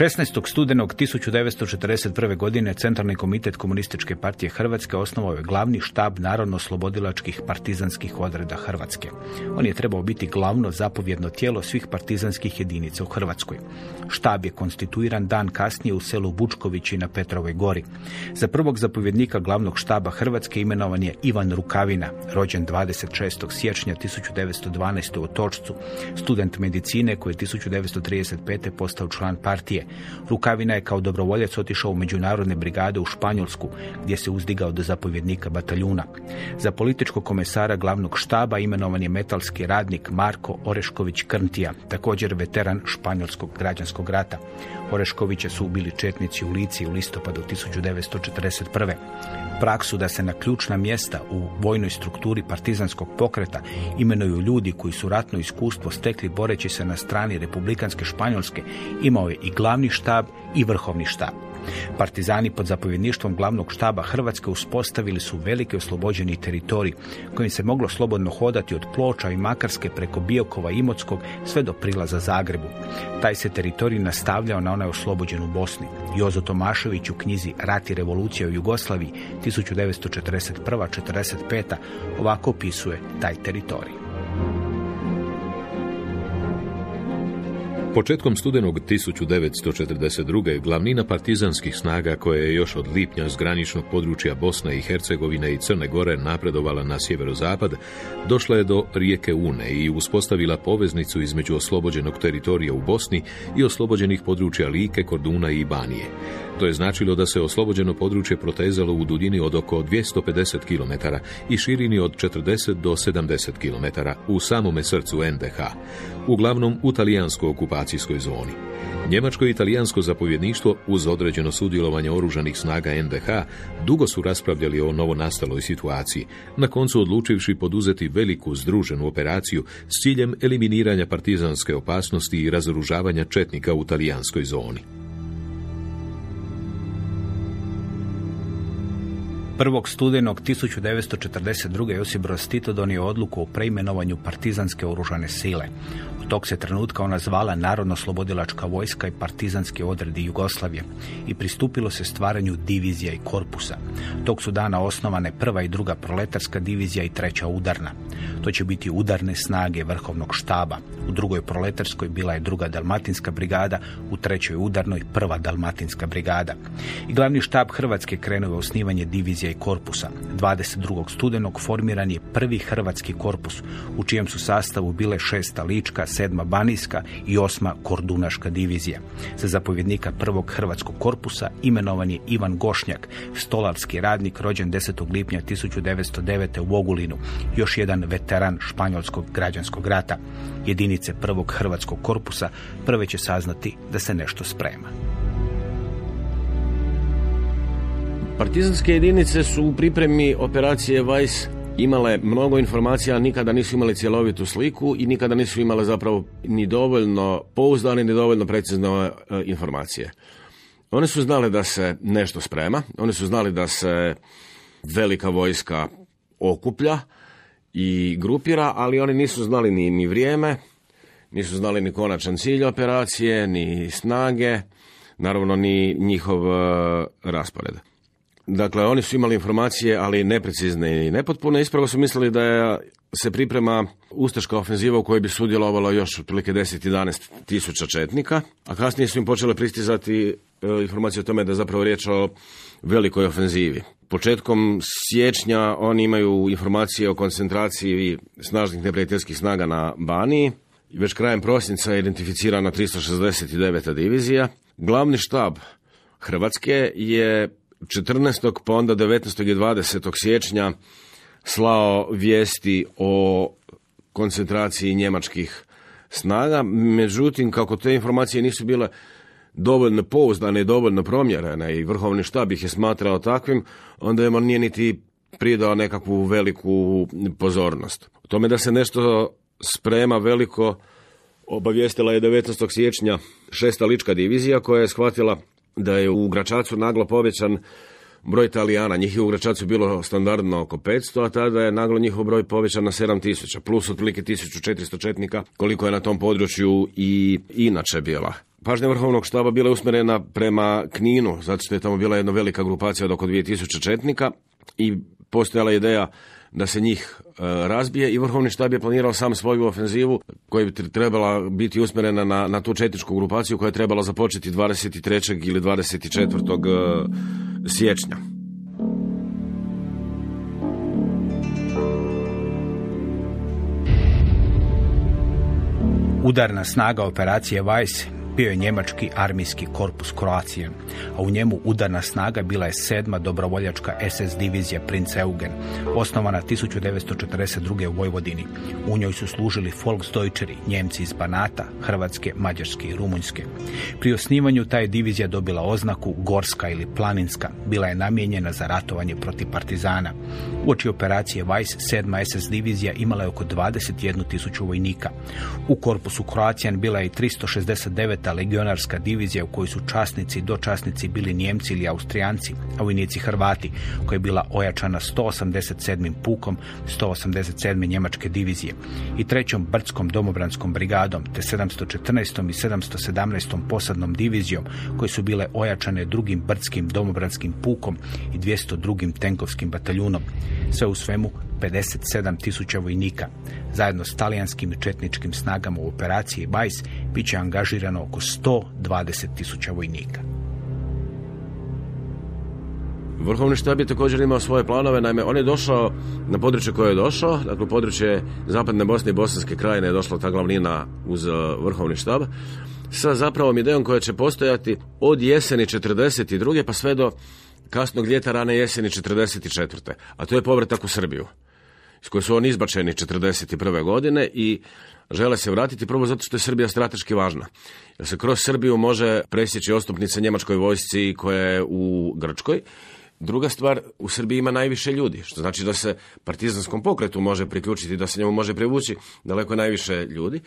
16. studenog 1941. godine Centralni komitet Komunističke partije Hrvatske osnovao je glavni štab narodno-slobodilačkih partizanskih odreda Hrvatske. On je trebao biti glavno zapovjedno tijelo svih partizanskih jedinica u Hrvatskoj. Štab je konstituiran dan kasnije u selu Bučkovići na Petrovoj gori. Za prvog zapovjednika glavnog štaba Hrvatske imenovan je Ivan Rukavina, rođen 26. siječnja 1912. u Točcu, student medicine koji je 1935. postao član partije Rukavina je kao dobrovoljac otišao u međunarodne brigade u Španjolsku, gdje se uzdigao do zapovjednika bataljuna. Za političkog komesara glavnog štaba imenovan je metalski radnik Marko Orešković Krntija, također veteran španjolskog građanskog rata. Oreškovića su ubili četnici u Lici u listopadu 1941. Praksu da se na ključna mjesta u vojnoj strukturi partizanskog pokreta imenuju ljudi koji su ratno iskustvo stekli boreći se na strani republikanske Španjolske imao je i glavni štab i vrhovni štab. Partizani pod zapovjedništvom glavnog štaba Hrvatske uspostavili su veliki oslobođeni teritorij kojim se moglo slobodno hodati od Ploča i Makarske preko Biokova i Imotskog sve do prilaza Zagrebu. Taj se teritorij nastavljao na onaj oslobođen u Bosni. Jozo Tomašević u knjizi Rat i revolucija u Jugoslaviji 1941-45 ovako opisuje taj teritorij. Početkom studenog 1942. glavnina partizanskih snaga koja je još od lipnja s graničnog područja Bosne i Hercegovine i Crne Gore napredovala na sjeverozapad, došla je do rijeke Une i uspostavila poveznicu između oslobođenog teritorija u Bosni i oslobođenih područja Like, Korduna i Banije. To je značilo da se oslobođeno područje protezalo u duljini od oko 250 km i širini od 40 do 70 km u samome srcu NDH, uglavnom u talijanskoj okupacijskoj zoni. Njemačko i italijansko zapovjedništvo uz određeno sudjelovanje oružanih snaga NDH dugo su raspravljali o novonastaloj situaciji, na koncu odlučivši poduzeti veliku združenu operaciju s ciljem eliminiranja partizanske opasnosti i razoružavanja četnika u talijanskoj zoni. 1. studenog 1942. Josip Broz Tito donio odluku o preimenovanju partizanske oružane sile. Tog se trenutka ona zvala Narodno-slobodilačka vojska i partizanski odredi Jugoslavije i pristupilo se stvaranju divizija i korpusa. Tog su dana osnovane prva i druga proletarska divizija i treća udarna. To će biti udarne snage vrhovnog štaba. U drugoj proletarskoj bila je druga dalmatinska brigada, u trećoj udarnoj prva dalmatinska brigada. I glavni štab Hrvatske krenuo je osnivanje divizija i korpusa. 22. studenog formiran je prvi hrvatski korpus, u čijem su sastavu bile šesta lička, sedma banijska i osma kordunaška divizija. Za zapovjednika prvog hrvatskog korpusa imenovan je Ivan Gošnjak, stolarski radnik rođen 10. lipnja 1909. u Ogulinu, još jedan veteran španjolskog građanskog rata. Jedinice prvog hrvatskog korpusa prve će saznati da se nešto sprema. Partizanske jedinice su u pripremi operacije Weiss imale mnogo informacija, nikada nisu imali cjelovitu sliku i nikada nisu imale zapravo ni dovoljno pouzdane, ni dovoljno precizne e, informacije. One su znale da se nešto sprema, one su znali da se velika vojska okuplja i grupira, ali oni nisu znali ni, ni vrijeme, nisu znali ni konačan cilj operacije, ni snage, naravno ni njihov e, raspored. Dakle, oni su imali informacije, ali neprecizne i nepotpune. Ispravo su mislili da je, se priprema ustaška ofenziva u kojoj bi sudjelovalo još otprilike 10-11 tisuća četnika, a kasnije su im počele pristizati e, informacije o tome da je zapravo riječ o velikoj ofenzivi. Početkom siječnja oni imaju informacije o koncentraciji snažnih neprijateljskih snaga na Baniji. Već krajem prosinca je identificirana 369. divizija. Glavni štab Hrvatske je 14. pa onda 19. i 20. siječnja slao vijesti o koncentraciji njemačkih snaga. Međutim, kako te informacije nisu bile dovoljno pouzdane i dovoljno promjerene i vrhovni štab ih je smatrao takvim, onda je on nije niti pridao nekakvu veliku pozornost. U tome da se nešto sprema veliko obavijestila je 19. siječnja šesta lička divizija koja je shvatila da je u Gračacu naglo povećan broj Italijana. Njih je u Gračacu bilo standardno oko 500, a tada je naglo njihov broj povećan na 7000, plus otprilike 1400 četnika, koliko je na tom području i inače bila. Pažnja vrhovnog štaba bila je usmjerena prema Kninu, zato što je tamo bila jedna velika grupacija od oko 2000 četnika i postojala ideja da se njih e, razbije i vrhovni štab je planirao sam svoju ofenzivu koja bi trebala biti usmjerena na, na tu četničku grupaciju koja je trebala započeti 23. ili 24. E, siječnja. Udarna snaga operacije Weiss bio je njemački armijski korpus Kroacije, a u njemu udarna snaga bila je sedma dobrovoljačka SS divizija Prince Eugen, osnovana 1942. u Vojvodini. U njoj su služili Volksdeutscheri, Njemci iz Banata, Hrvatske, Mađarske i Rumunjske. Pri osnivanju ta je divizija dobila oznaku Gorska ili Planinska, bila je namijenjena za ratovanje protiv partizana. Uoči operacije Weiss, sedma SS divizija imala je oko 21.000 vojnika. U korpusu Kroacijan bila je 369 9. legionarska divizija u kojoj su časnici i dočasnici bili Njemci ili Austrijanci, a vojnici Hrvati, koja je bila ojačana 187. pukom 187. njemačke divizije i trećom brdskom domobranskom brigadom te 714. i 717. posadnom divizijom koje su bile ojačane drugim brdskim domobranskim pukom i 202. tenkovskim bataljunom. Sve u svemu 57 tisuća vojnika. Zajedno s talijanskim i četničkim snagama u operaciji Bajs bit će angažirano oko 120 tisuća vojnika. Vrhovni štab je također imao svoje planove, naime on je došao na područje koje je došao, dakle područje zapadne Bosne i Bosanske krajine je došla ta glavnina uz uh, vrhovni štab, sa zapravo idejom koja će postojati od jeseni 42. pa sve do kasnog ljeta rane jeseni 44. A to je povratak u Srbiju iz koje su oni izbačeni 1941. godine i žele se vratiti prvo zato što je Srbija strateški važna. Jer se kroz Srbiju može presjeći ostupnica njemačkoj vojsci koja je u Grčkoj. Druga stvar, u Srbiji ima najviše ljudi, što znači da se partizanskom pokretu može priključiti, da se njemu može privući daleko najviše ljudi.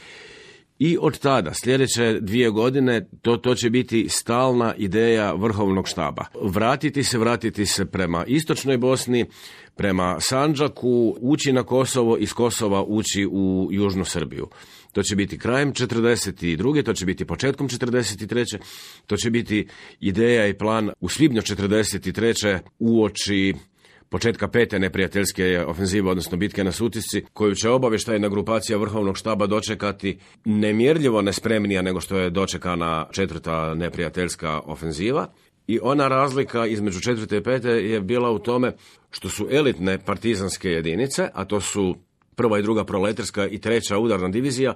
I od tada, sljedeće dvije godine, to, to će biti stalna ideja vrhovnog štaba. Vratiti se, vratiti se prema istočnoj Bosni, prema Sanđaku, ući na Kosovo, iz Kosova ući u Južnu Srbiju. To će biti krajem 42. To će biti početkom 43. To će biti ideja i plan u svibnju 43. uoči početka pete neprijateljske ofenzive, odnosno bitke na Sutisci, koju će obavještajna grupacija Vrhovnog štaba dočekati nemjerljivo nespremnija nego što je dočekana četvrta neprijateljska ofenziva. I ona razlika između četvrte i pete je bila u tome što su elitne partizanske jedinice, a to su prva i druga proletarska i treća udarna divizija,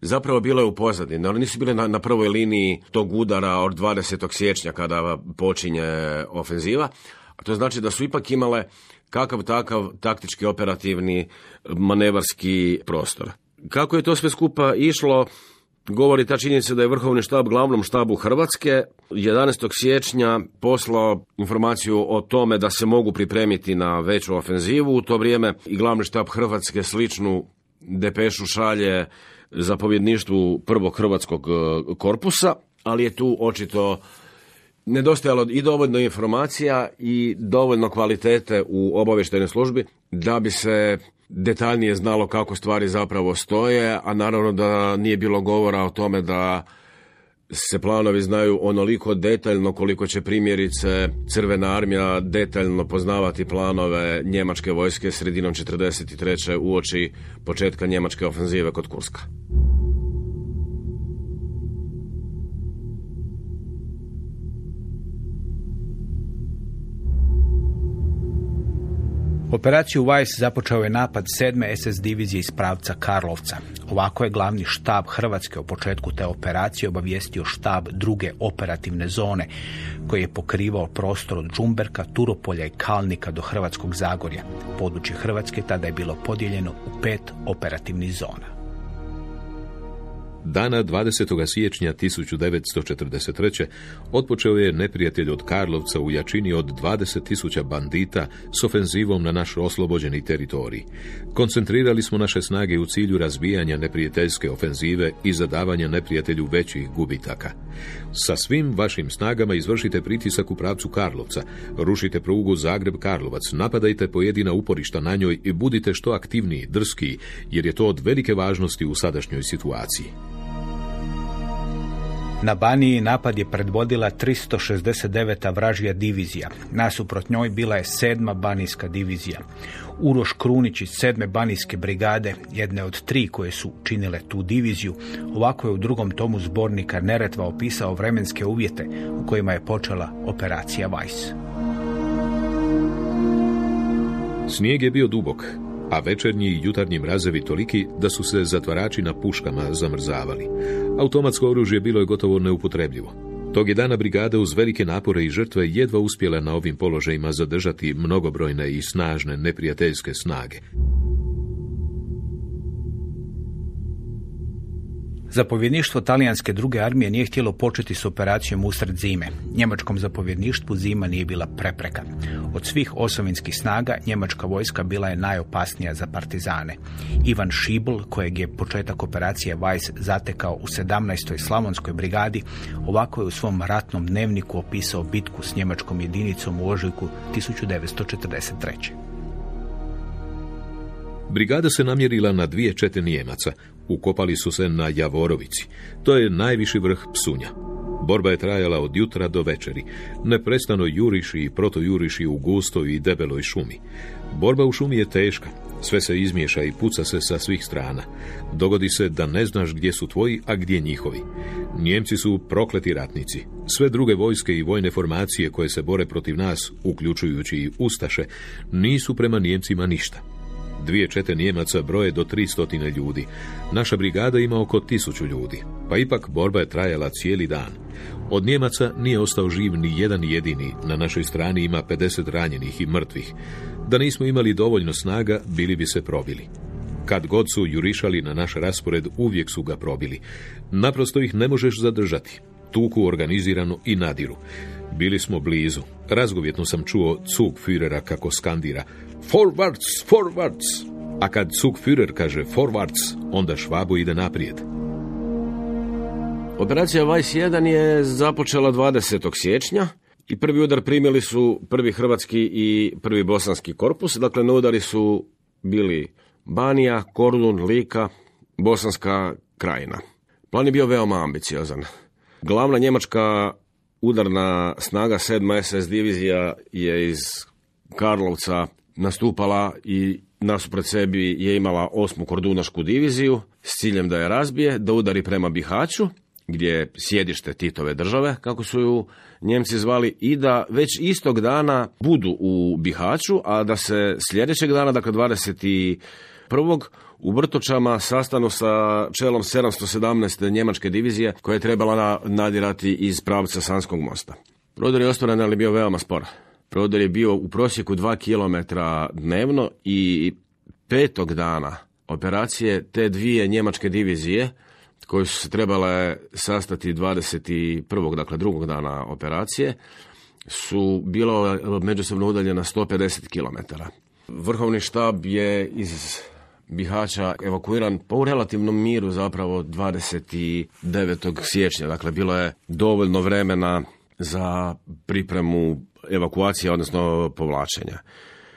zapravo bile u pozadini. One nisu bile na, na prvoj liniji tog udara od 20. siječnja kada počinje ofenziva, a to znači da su ipak imale kakav takav taktički operativni manevarski prostor. Kako je to sve skupa išlo, govori ta činjenica da je Vrhovni štab glavnom štabu Hrvatske 11. siječnja poslao informaciju o tome da se mogu pripremiti na veću ofenzivu. U to vrijeme i glavni štab Hrvatske sličnu depešu šalje zapovjedništvu prvog hrvatskog e, korpusa, ali je tu očito nedostajalo i dovoljno informacija i dovoljno kvalitete u obavještajnoj službi da bi se detaljnije znalo kako stvari zapravo stoje, a naravno da nije bilo govora o tome da se planovi znaju onoliko detaljno koliko će primjerice Crvena armija detaljno poznavati planove njemačke vojske sredinom 43. uoči početka njemačke ofenzive kod Kurska. Operaciju Weiss započeo je napad 7. SS divizije iz pravca Karlovca. Ovako je glavni štab Hrvatske o početku te operacije obavijestio štab druge operativne zone, koji je pokrivao prostor od Džumberka, Turopolja i Kalnika do Hrvatskog Zagorja. Područje Hrvatske tada je bilo podijeljeno u pet operativnih zona. Dana 20. siječnja 1943. otpočeo je neprijatelj od Karlovca u jačini od 20.000 bandita s ofenzivom na naš oslobođeni teritorij. Koncentrirali smo naše snage u cilju razbijanja neprijateljske ofenzive i zadavanja neprijatelju većih gubitaka. Sa svim vašim snagama izvršite pritisak u pravcu Karlovca, rušite prugu Zagreb-Karlovac, napadajte pojedina uporišta na njoj i budite što aktivniji, drski, jer je to od velike važnosti u sadašnjoj situaciji. Na Baniji napad je predvodila 369. vražija divizija. Nasuprot njoj bila je sedma banijska divizija. Uroš Krunić iz sedme banijske brigade, jedne od tri koje su činile tu diviziju, ovako je u drugom tomu zbornika Neretva opisao vremenske uvjete u kojima je počela operacija Weiss. Snijeg je bio dubok, a večernji i jutarnji mrazevi toliki da su se zatvarači na puškama zamrzavali. Automatsko oružje bilo je gotovo neupotrebljivo. Tog je dana brigada uz velike napore i žrtve jedva uspjela na ovim položajima zadržati mnogobrojne i snažne neprijateljske snage. Zapovjedništvo talijanske druge armije nije htjelo početi s operacijom usred zime. Njemačkom zapovjedništvu zima nije bila prepreka. Od svih osovinskih snaga njemačka vojska bila je najopasnija za partizane. Ivan Šibl, kojeg je početak operacije Weiss zatekao u 17. slavonskoj brigadi, ovako je u svom ratnom dnevniku opisao bitku s njemačkom jedinicom u ožujku 1943. Brigada se namjerila na dvije čete Nijemaca. Ukopali su se na Javorovici. To je najviši vrh Psunja. Borba je trajala od jutra do večeri. Neprestano juriši i protojuriši u gustoj i debeloj šumi. Borba u šumi je teška. Sve se izmiješa i puca se sa svih strana. Dogodi se da ne znaš gdje su tvoji, a gdje njihovi. Njemci su prokleti ratnici. Sve druge vojske i vojne formacije koje se bore protiv nas, uključujući i Ustaše, nisu prema Njemcima ništa. Dvije čete Nijemaca broje do 300 ljudi. Naša brigada ima oko tisuću ljudi. Pa ipak borba je trajala cijeli dan. Od Njemaca nije ostao živ ni jedan jedini. Na našoj strani ima 50 ranjenih i mrtvih. Da nismo imali dovoljno snaga, bili bi se probili. Kad god su jurišali na naš raspored, uvijek su ga probili. Naprosto ih ne možeš zadržati. Tuku organizirano i nadiru. Bili smo blizu. Razgovjetno sam čuo cug Führera kako skandira Forwards, forwards. A kad Zugführer kaže forwards, onda Švabo ide naprijed. Operacija Vice 1 je započela 20. siječnja i prvi udar primili su prvi hrvatski i prvi bosanski korpus. Dakle, na udari su bili Banija, Kordun, Lika, Bosanska krajina. Plan je bio veoma ambiciozan. Glavna njemačka udarna snaga 7. SS divizija je iz Karlovca nastupala i nasuprot sebi je imala osmu kordunašku diviziju s ciljem da je razbije, da udari prema Bihaću, gdje je sjedište Titove države, kako su ju Njemci zvali, i da već istog dana budu u Bihaću, a da se sljedećeg dana, dakle 21. u Vrtočama sastanu sa čelom 717. njemačke divizije koja je trebala nadirati iz pravca Sanskog mosta. Prodor je ostvaren, ali bio veoma spor. Prodor je bio u prosjeku 2 km dnevno i petog dana operacije te dvije njemačke divizije koje su se trebale sastati 21. dakle drugog dana operacije su bilo međusobno udaljena 150 km. Vrhovni štab je iz Bihaća evakuiran po relativnom miru zapravo 29. siječnja. Dakle, bilo je dovoljno vremena za pripremu evakuacije, odnosno povlačenja.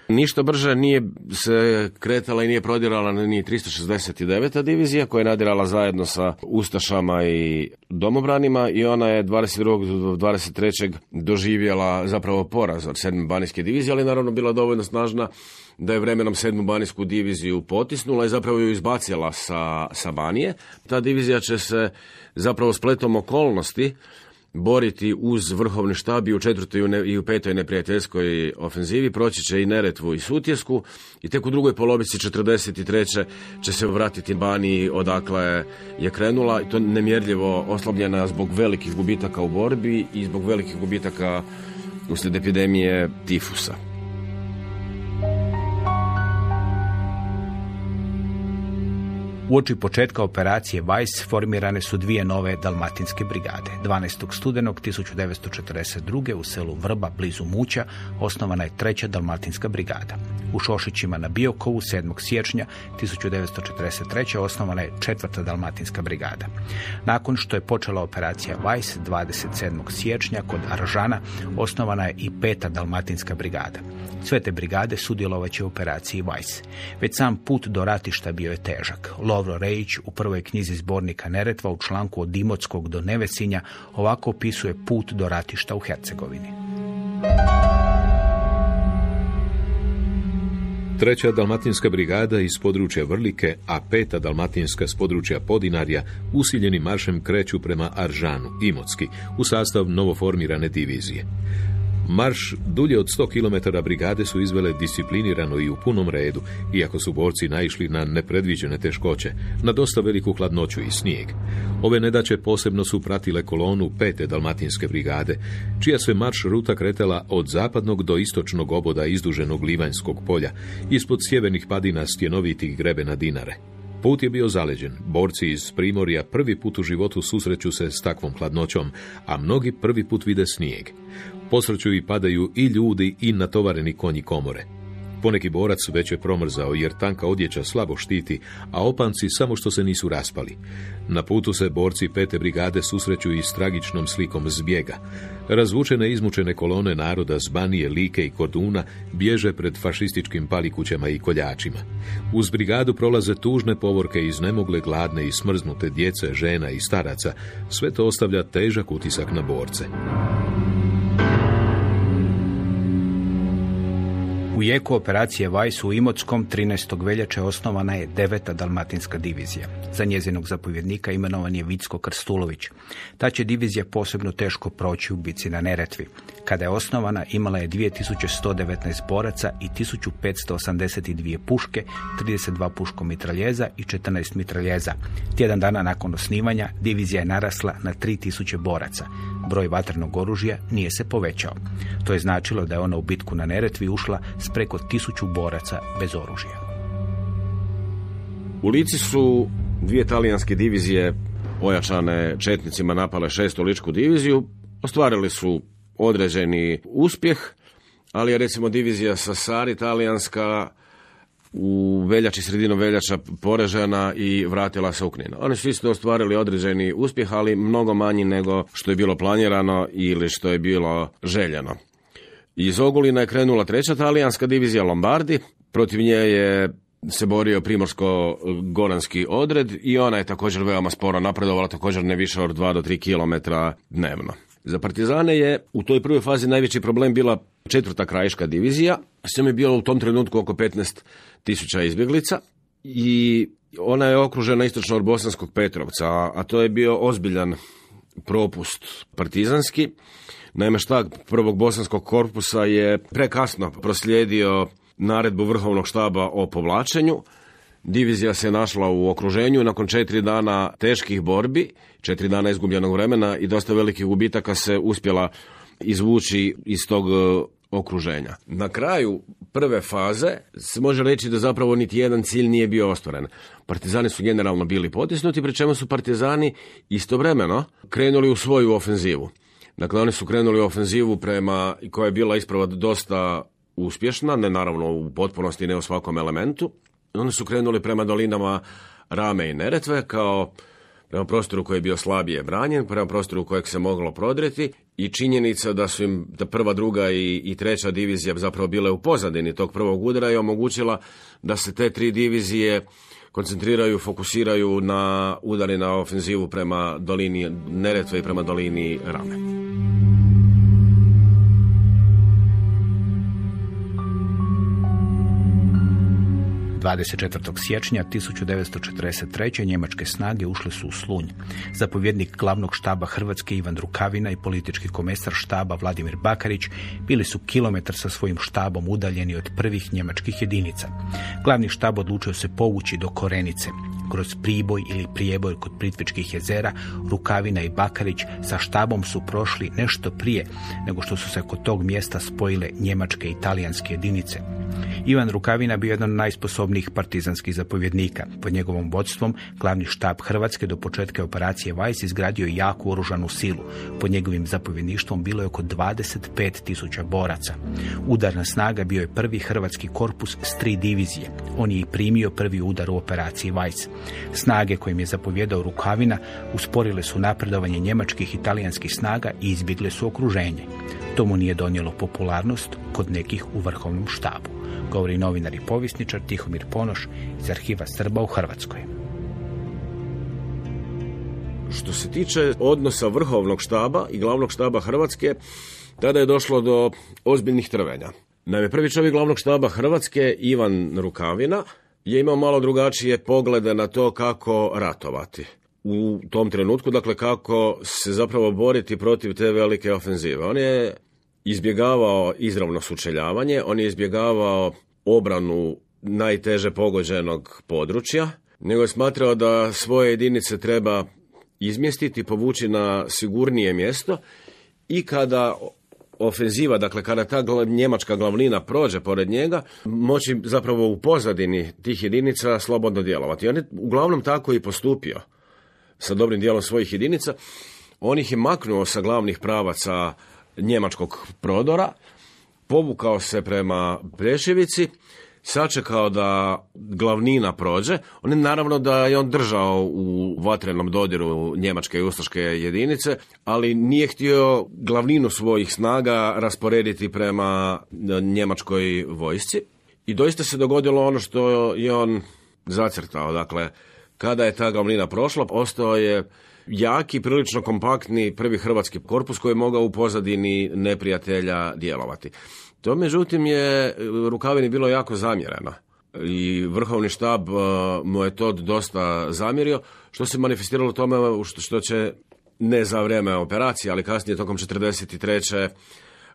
Ništa brže nije se kretala i nije prodirala ni 369. divizija koja je nadirala zajedno sa Ustašama i domobranima i ona je 22. do 23. doživjela zapravo poraz od 7. banijske divizije, ali naravno bila dovoljno snažna da je vremenom 7. banijsku diviziju potisnula i zapravo ju izbacila sa, sa Banije. Ta divizija će se zapravo spletom okolnosti boriti uz vrhovni štab i u četvrtoj i u petoj neprijateljskoj ofenzivi, proći će i Neretvu i Sutjesku i tek u drugoj polovici 43. će se vratiti Baniji odakle je krenula i to nemjerljivo oslabljena zbog velikih gubitaka u borbi i zbog velikih gubitaka uslijed epidemije tifusa. Uoči početka operacije Weiss formirane su dvije nove dalmatinske brigade. 12. studenog 1942. u selu Vrba blizu Muća osnovana je treća dalmatinska brigada. U Šošićima na Biokovu 7. siječnja 1943. osnovana je četvrta dalmatinska brigada. Nakon što je počela operacija Weiss 27. siječnja kod Aržana osnovana je i peta dalmatinska brigada. Sve te brigade sudjelovat će u operaciji Weiss. Već sam put do ratišta bio je težak. Lovro Rejić u prvoj knjizi zbornika Neretva u članku od Dimotskog do Nevesinja ovako opisuje put do ratišta u Hercegovini. Treća dalmatinska brigada iz područja Vrlike, a peta dalmatinska s područja Podinarja usiljenim maršem kreću prema Aržanu, Imotski, u sastav novoformirane divizije. Marš dulje od 100 km brigade su izvele disciplinirano i u punom redu, iako su borci naišli na nepredviđene teškoće, na dosta veliku hladnoću i snijeg. Ove nedaće posebno su pratile kolonu pete dalmatinske brigade, čija se marš ruta kretala od zapadnog do istočnog oboda izduženog Livanjskog polja, ispod sjevernih padina stjenovitih grebena Dinare. Put je bio zaleđen. Borci iz Primorja prvi put u životu susreću se s takvom hladnoćom, a mnogi prvi put vide snijeg. Posrću i padaju i ljudi i natovareni konji komore. Poneki borac već je promrzao jer tanka odjeća slabo štiti, a opanci samo što se nisu raspali. Na putu se borci pete brigade susreću i s tragičnom slikom zbjega. Razvučene izmučene kolone naroda z Banije, Like i Korduna bježe pred fašističkim palikućama i koljačima. Uz brigadu prolaze tužne povorke iznemogle, gladne i smrznute djece, žena i staraca. Sve to ostavlja težak utisak na borce. U jeku operacije Vajs u Imotskom 13. veljače osnovana je deveta dalmatinska divizija. Za njezinog zapovjednika imenovan je Vicko Krstulović. Ta će divizija posebno teško proći u bici na Neretvi. Kada je osnovana imala je 2119 boraca i 1582 puške, 32 puško mitraljeza i 14 mitraljeza. Tjedan dana nakon osnivanja divizija je narasla na 3000 boraca. Broj vatrenog oružja nije se povećao. To je značilo da je ona u bitku na Neretvi ušla s preko tisuću boraca bez oružja. U Lici su dvije talijanske divizije ojačane četnicima napale šestu ličku diviziju. Ostvarili su određeni uspjeh, ali je recimo divizija Sassari talijanska u veljači, sredinu veljača porežena i vratila se u Knin. Oni su isto ostvarili određeni uspjeh, ali mnogo manji nego što je bilo planirano ili što je bilo željeno. Iz Ogulina je krenula treća talijanska divizija Lombardi, protiv nje je se borio primorsko-goranski odred i ona je također veoma sporo napredovala, također ne više od 2 do 3 km dnevno. Za partizane je u toj prvoj fazi najveći problem bila četvrta krajiška divizija, s njom je bilo u tom trenutku oko 15 tisuća izbjeglica i ona je okružena istočno od Bosanskog Petrovca, a to je bio ozbiljan propust partizanski. Naime, štab prvog bosanskog korpusa je prekasno proslijedio naredbu vrhovnog štaba o povlačenju. Divizija se našla u okruženju nakon četiri dana teških borbi, četiri dana izgubljenog vremena i dosta velikih gubitaka se uspjela izvući iz tog e, okruženja. Na kraju prve faze se može reći da zapravo niti jedan cilj nije bio ostvaren. Partizani su generalno bili potisnuti, pri čemu su partizani istovremeno krenuli u svoju ofenzivu. Dakle, oni su krenuli ofenzivu prema, koja je bila isprava dosta uspješna, ne naravno u potpunosti, ne u svakom elementu. Oni su krenuli prema dolinama Rame i Neretve kao prema prostoru koji je bio slabije branjen, prema prostoru kojeg se moglo prodreti i činjenica da su im da prva, druga i, i treća divizija zapravo bile u pozadini tog prvog udara je omogućila da se te tri divizije koncentriraju, fokusiraju na udari na ofenzivu prema dolini Neretve i prema dolini Rame. 24. siječnja 1943. njemačke snage ušle su u Slunj. Zapovjednik glavnog štaba Hrvatske Ivan Rukavina i politički komesar štaba Vladimir Bakarić bili su kilometar sa svojim štabom udaljeni od prvih njemačkih jedinica. Glavni štab odlučio se povući do Korenice. Kroz Priboj ili Prijeboj kod Pritvičkih jezera, Rukavina i Bakarić sa štabom su prošli nešto prije nego što su se kod tog mjesta spojile njemačke i talijanske jedinice. Ivan Rukavina bio jedan od najsposobnijih partizanskih zapovjednika. Pod njegovom vodstvom glavni štab Hrvatske do početka operacije Vajs izgradio je jaku oružanu silu. Pod njegovim zapovjedništvom bilo je oko 25 tisuća boraca. Udarna snaga bio je prvi hrvatski korpus s tri divizije. On je i primio prvi udar u operaciji Vajs. Snage kojim je zapovjedao Rukavina usporile su napredovanje njemačkih i talijanskih snaga i izbjegle su okruženje. To mu nije donijelo popularnost kod nekih u vrhovnom štabu govori novinar i povisničar Tihomir Ponoš iz arhiva Srba u Hrvatskoj. Što se tiče odnosa vrhovnog štaba i glavnog štaba Hrvatske, tada je došlo do ozbiljnih trvenja. Naime, prvi čovjek glavnog štaba Hrvatske, Ivan Rukavina, je imao malo drugačije poglede na to kako ratovati. U tom trenutku, dakle, kako se zapravo boriti protiv te velike ofenzive. On je izbjegavao izravno sučeljavanje, on je izbjegavao obranu najteže pogođenog područja, nego je smatrao da svoje jedinice treba izmjestiti, povući na sigurnije mjesto i kada ofenziva, dakle kada ta njemačka glavnina prođe pored njega, moći zapravo u pozadini tih jedinica slobodno djelovati. On je uglavnom tako i postupio sa dobrim dijelom svojih jedinica. On ih je maknuo sa glavnih pravaca njemačkog prodora, povukao se prema Preševici, sačekao da glavnina prođe. On je naravno da je on držao u vatrenom dodiru njemačke i ustaške jedinice, ali nije htio glavninu svojih snaga rasporediti prema njemačkoj vojsci. I doista se dogodilo ono što je on zacrtao. Dakle, kada je ta glavnina prošla, ostao je jaki, prilično kompaktni prvi hrvatski korpus koji je mogao u pozadini neprijatelja djelovati. To međutim je Rukavini bilo jako zamjereno i vrhovni štab uh, mu je to dosta zamjerio, što se manifestiralo tome što će ne za vrijeme operacije, ali kasnije tokom 43.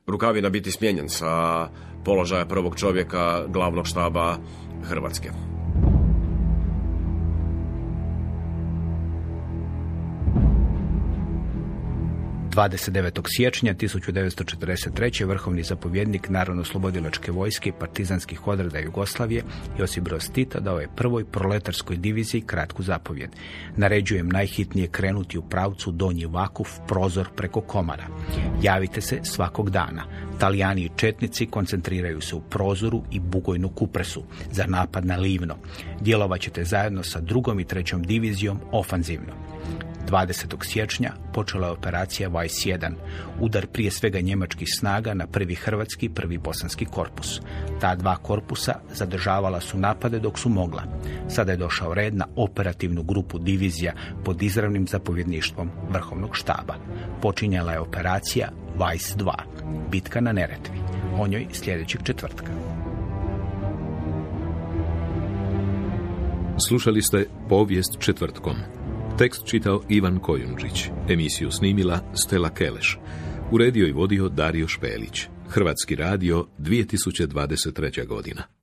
Rukavina biti smijenjen sa položaja prvog čovjeka glavnog štaba Hrvatske. 29. siječnja 1943. vrhovni zapovjednik Narodno-slobodilačke vojske i partizanskih odreda Jugoslavije Josip Broz Tito dao je prvoj proletarskoj diviziji kratku zapovjed. Naređujem najhitnije krenuti u pravcu Donji Vakuf, prozor preko Komara. Javite se svakog dana. Talijani i Četnici koncentriraju se u prozoru i Bugojnu Kupresu za napad na Livno. Djelovat ćete zajedno sa drugom i trećom divizijom ofanzivno. 20. siječnja počela je operacija Vajs 1, udar prije svega njemačkih snaga na prvi hrvatski prvi bosanski korpus. Ta dva korpusa zadržavala su napade dok su mogla. Sada je došao red na operativnu grupu divizija pod izravnim zapovjedništvom vrhovnog štaba. Počinjala je operacija Vajs 2, bitka na Neretvi. O njoj sljedećeg četvrtka. Slušali ste povijest četvrtkom. Tekst čitao Ivan Kojundžić. Emisiju snimila Stela Keleš. Uredio i vodio Dario Špelić. Hrvatski radio 2023. godina.